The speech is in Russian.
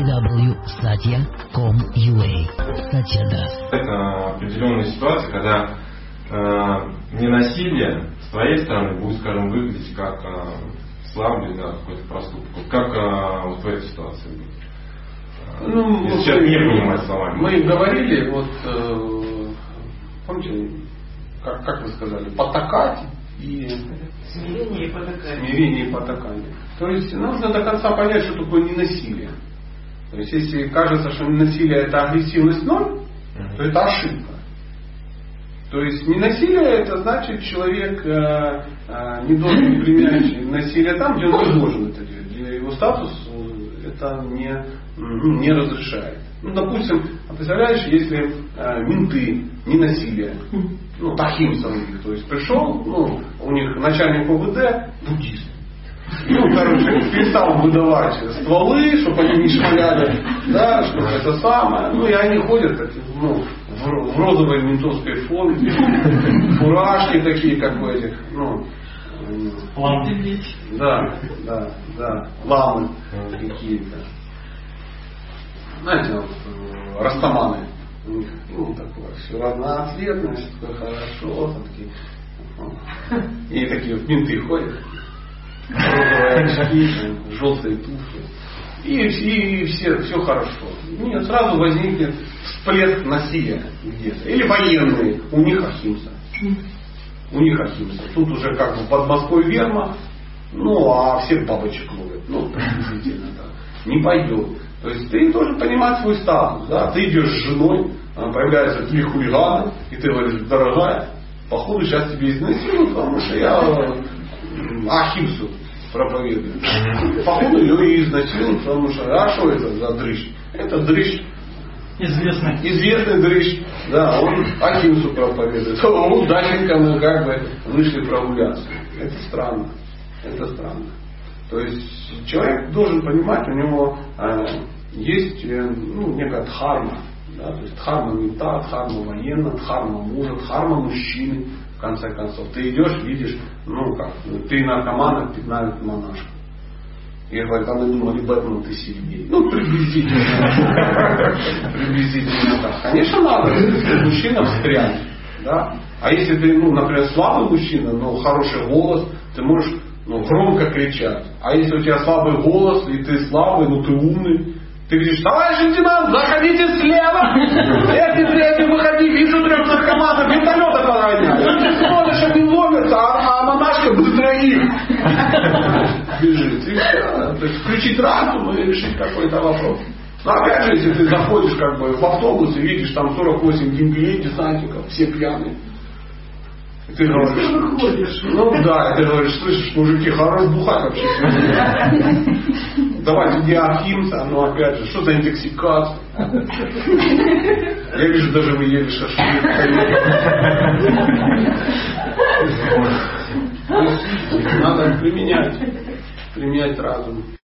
www.satya.com.ua Сатьяда. Это определенная ситуация, когда э, ненасилие с твоей стороны будет, скажем, выглядеть как э, слабый да, какой-то проступок. Вот как э, вот в этой ситуации будет? Ну, Если вот человек мы- не понимает словами. Мы говорили, вот, э, помните, как, как вы сказали, потакать и Смирение и потакание. смирение и потакание. То есть нужно до конца понять, что такое ненасилие. То есть если кажется, что ненасилие это агрессивность ноль, то это ошибка. То есть ненасилие это значит человек э, э, не должен применять насилие там, где он не должен это делать, где его статус э, это не, ну, не разрешает. Ну, допустим, а представляешь, если э, менты не насилие, ну, у них, то есть пришел, ну, у них начальник ОВД буддист. Ну, короче, перестал выдавать стволы, чтобы они не шмаляли, да, чтобы это самое. Ну, и они ходят, как, ну, в, в розовой ментовской форме, фуражки такие, как у этих, ну, м, да, да, да, ламы какие-то. Знаете, вот, э, растаманы. У них, ну, такое все разноцветное, все такое хорошо, такие, ну, и такие вот менты ходят, желтые туфли. И, и, и все, все хорошо. Нет, сразу возникнет всплеск насилия где-то. Или военные, у них ахимса. У них ахимса. Тут уже как бы под Москвой верма, ну, а всех бабочек ловят. Ну, приблизительно так. Не пойдет. То есть ты должен понимать свой статус. Да? Ты идешь с женой, появляются три хулигана, и ты говоришь, дорогая, походу сейчас тебе изнасилуют, потому что я ахимсу проповедую. Походу ее и изнасилуют, потому что, а что это за дрыщ? Это дрыщ Известный. известный дрыщ, да, он Ахимсу проповедует. А Удачненько мы как бы вышли прогуляться. Это странно. Это странно. То есть человек должен понимать, у него э, есть э, ну, некая дхарма. Да, то есть дхарма мента, дхарма военная, дхарма мужа, дхарма мужчины, в конце концов. Ты идешь, видишь, ну как, ты наркоман, а пятнают монашку. Я говорю, а мы думали, Бэтмен ты сильнее. Ну, приблизительно. Приблизительно так. Конечно, надо, мужчина встрянет. Да? А если ты, ну, например, слабый мужчина, но хороший голос, ты можешь ну, громко кричать. А если у тебя слабый голос, и ты слабый, но ты умный, ты говоришь, товарищ лейтенант, заходите слева. Эти третий, бежит. И все. То есть включить разум и решить какой-то вопрос. Но опять же, если ты заходишь как бы в автобус и видишь там 48 гимплей десантников, все пьяные. И ты говоришь, ну да, и ты говоришь, слышишь, мужики, хорош бухать вообще. Давайте не Ахимса, но опять же, что за интоксикация? Я вижу, даже вы ели шашлык. То есть Надо применять, применять разум.